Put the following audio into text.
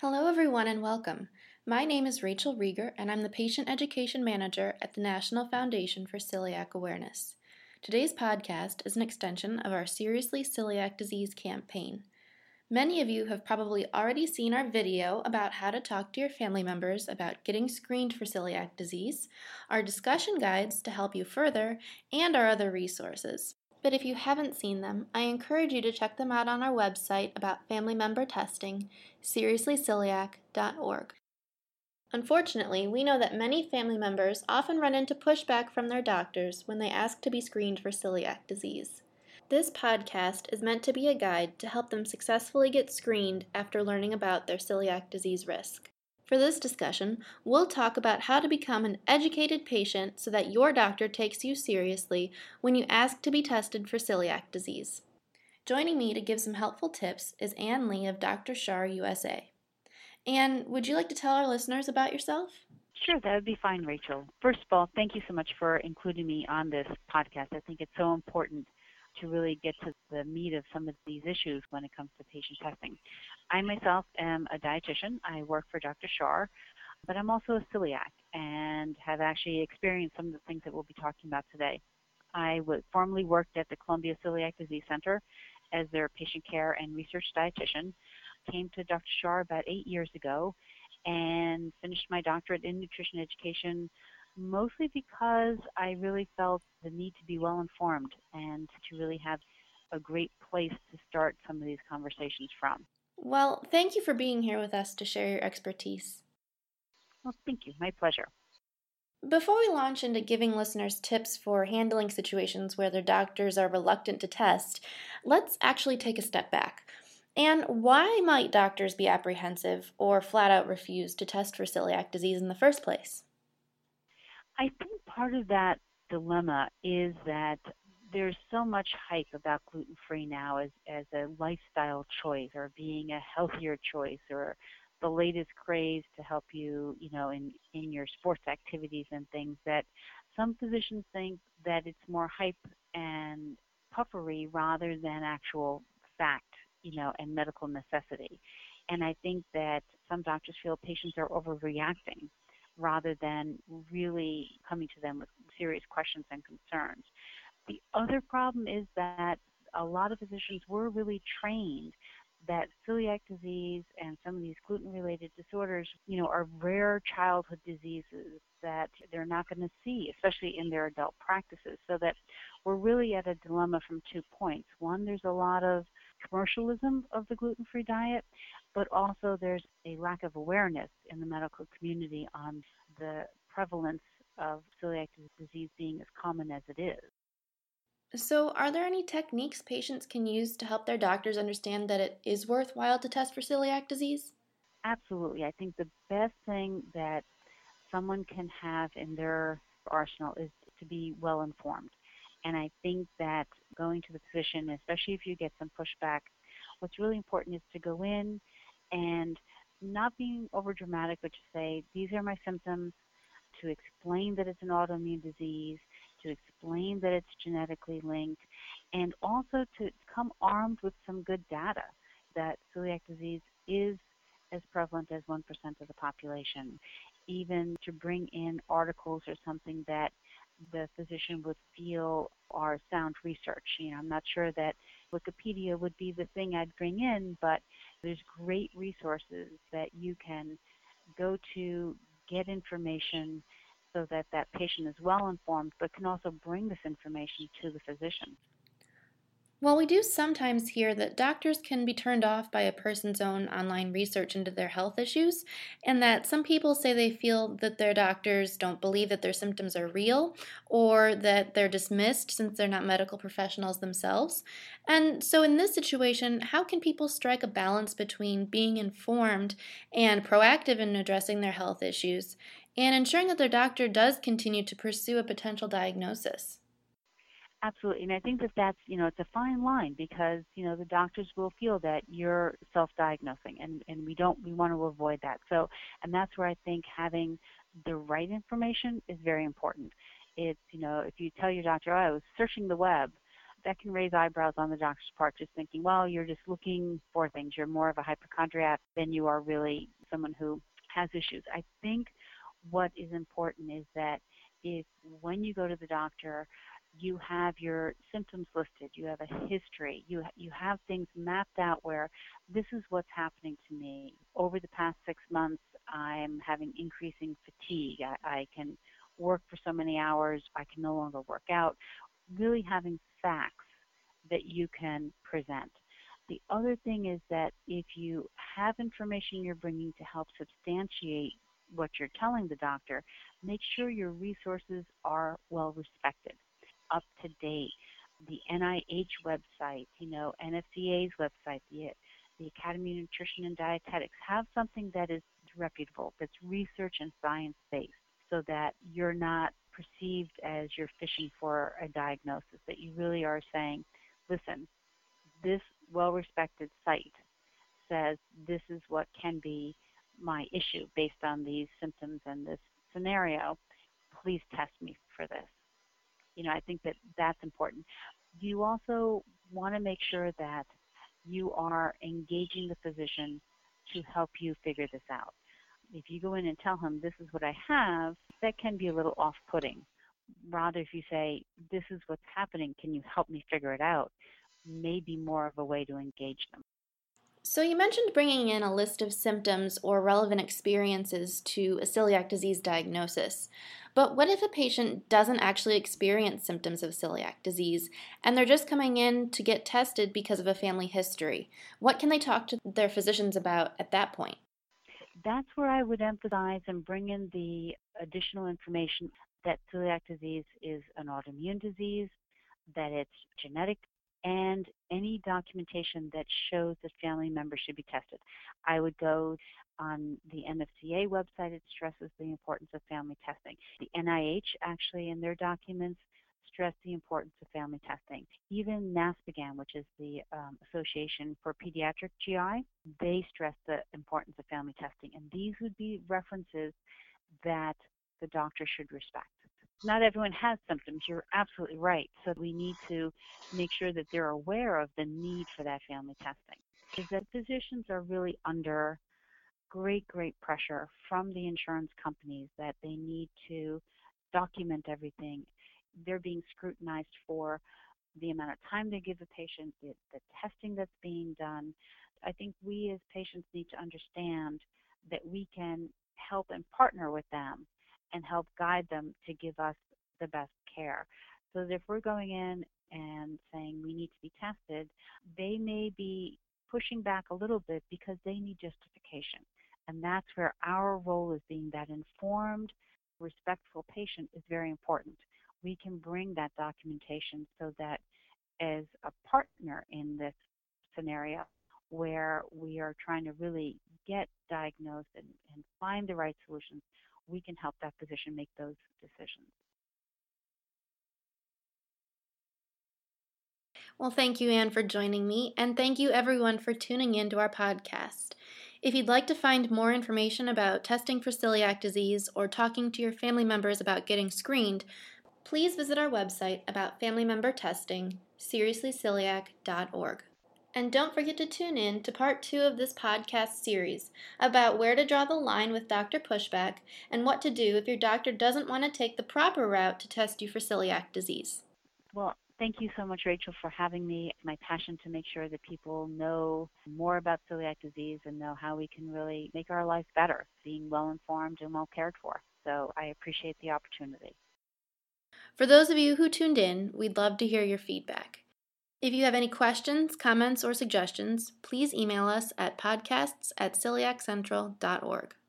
Hello, everyone, and welcome. My name is Rachel Rieger, and I'm the Patient Education Manager at the National Foundation for Celiac Awareness. Today's podcast is an extension of our Seriously Celiac Disease campaign. Many of you have probably already seen our video about how to talk to your family members about getting screened for celiac disease, our discussion guides to help you further, and our other resources. But if you haven't seen them, I encourage you to check them out on our website about family member testing, seriouslyceliac.org. Unfortunately, we know that many family members often run into pushback from their doctors when they ask to be screened for celiac disease. This podcast is meant to be a guide to help them successfully get screened after learning about their celiac disease risk. For this discussion, we'll talk about how to become an educated patient so that your doctor takes you seriously when you ask to be tested for celiac disease. Joining me to give some helpful tips is Anne Lee of Dr. Schär USA. Anne, would you like to tell our listeners about yourself? Sure, that would be fine, Rachel. First of all, thank you so much for including me on this podcast. I think it's so important to really get to the meat of some of these issues when it comes to patient testing. I myself am a dietitian. I work for Dr. Schär, but I'm also a celiac and have actually experienced some of the things that we'll be talking about today. I formerly worked at the Columbia Celiac Disease Center as their patient care and research dietitian. Came to Dr. Schär about eight years ago and finished my doctorate in nutrition education mostly because I really felt the need to be well informed and to really have a great place to start some of these conversations from. Well, thank you for being here with us to share your expertise. Well, thank you. My pleasure. Before we launch into giving listeners tips for handling situations where their doctors are reluctant to test, let's actually take a step back. And why might doctors be apprehensive or flat out refuse to test for celiac disease in the first place? I think part of that dilemma is that there's so much hype about gluten free now as, as a lifestyle choice or being a healthier choice or the latest craze to help you, you know, in, in your sports activities and things that some physicians think that it's more hype and puffery rather than actual fact, you know, and medical necessity. And I think that some doctors feel patients are overreacting rather than really coming to them with serious questions and concerns. The other problem is that a lot of physicians were really trained that celiac disease and some of these gluten related disorders, you know, are rare childhood diseases that they're not going to see, especially in their adult practices. So that we're really at a dilemma from two points. One, there's a lot of commercialism of the gluten free diet, but also there's a lack of awareness in the medical community on the prevalence of celiac disease being as common as it is. So, are there any techniques patients can use to help their doctors understand that it is worthwhile to test for celiac disease? Absolutely. I think the best thing that someone can have in their arsenal is to be well informed. And I think that going to the physician, especially if you get some pushback, what's really important is to go in and not being over dramatic, but to say, these are my symptoms, to explain that it's an autoimmune disease, to explain that it's genetically linked, and also to come armed with some good data that celiac disease is as prevalent as 1% of the population. Even to bring in articles or something that the physician would feel are sound research. You know, I'm not sure that Wikipedia would be the thing I'd bring in, but there's great resources that you can go to get information so that that patient is well informed, but can also bring this information to the physician. While we do sometimes hear that doctors can be turned off by a person's own online research into their health issues, and that some people say they feel that their doctors don't believe that their symptoms are real, or that they're dismissed since they're not medical professionals themselves. And so, in this situation, how can people strike a balance between being informed and proactive in addressing their health issues, and ensuring that their doctor does continue to pursue a potential diagnosis? Absolutely, and I think that that's you know it's a fine line because you know the doctors will feel that you're self-diagnosing, and and we don't we want to avoid that. So, and that's where I think having the right information is very important. It's you know if you tell your doctor, oh, I was searching the web, that can raise eyebrows on the doctor's part, just thinking, well, you're just looking for things. You're more of a hypochondriac than you are really someone who has issues. I think what is important is that if when you go to the doctor, you have your symptoms listed, you have a history, you you have things mapped out where this is what's happening to me. Over the past six months, I'm having increasing fatigue. I, I can work for so many hours, I can no longer work out. Really having facts that you can present. The other thing is that if you have information you're bringing to help substantiate what you're telling the doctor, make sure your resources are well respected, up to date. The NIH website, you know, NFCA's website, the, the Academy of Nutrition and Dietetics, have something that is reputable, that's research and science based, so that you're not perceived as you're fishing for a diagnosis, that you really are saying, listen, this well respected site says this is what can be my issue based on these symptoms and this scenario. Please test me for this. You know, I think that that's important. You also want to make sure that you are engaging the physician to help you figure this out. If you go in and tell him, this is what I have, that can be a little off putting. Rather, if you say, this is what's happening, can you help me figure it out? May be more of a way to engage them. So, you mentioned bringing in a list of symptoms or relevant experiences to a celiac disease diagnosis. But what if a patient doesn't actually experience symptoms of celiac disease and they're just coming in to get tested because of a family history? What can they talk to their physicians about at that point? That's where I would emphasize and bring in the additional information that celiac disease is an autoimmune disease, that it's genetic and any documentation that shows that family members should be tested. I would go on the NFCA website, it stresses the importance of family testing. The NIH actually in their documents stress the importance of family testing. Even NASPGHAN, which is the um, Association for Pediatric GI, they stress the importance of family testing. And these would be references that the doctor should respect not everyone has symptoms. You're absolutely right. So we need to make sure that they're aware of the need for that family testing. Is that physicians are really under great, great pressure from the insurance companies that they need to document everything. They're being scrutinized for the amount of time they give a patient, the, the testing that's being done. I think we as patients need to understand that we can help and partner with them and help guide them to give us the best care. So that if we're going in and saying we need to be tested, they may be pushing back a little bit because they need justification. And that's where our role as being that informed, respectful patient is very important. We can bring that documentation so that as a partner in this scenario where we are trying to really get diagnosed and, and find the right solutions, we can help that physician make those decisions. Well, thank you, Anne, for joining me, and thank you, everyone, for tuning in to our podcast. If you'd like to find more information about testing for celiac disease or talking to your family members about getting screened, please visit our website about family member testing, seriouslyceliac.org. And don't forget to tune in to part two of this podcast series about where to draw the line with Dr. Pushback and what to do if your doctor doesn't want to take the proper route to test you for celiac disease. Well, thank you so much, Rachel, for having me. It's my passion to make sure that people know more about celiac disease and know how we can really make our life better, being well informed and well cared for. So I appreciate the opportunity. For those of you who tuned in, we'd love to hear your feedback. If you have any questions, comments, or suggestions, please email us at podcasts at celiaccentral.org.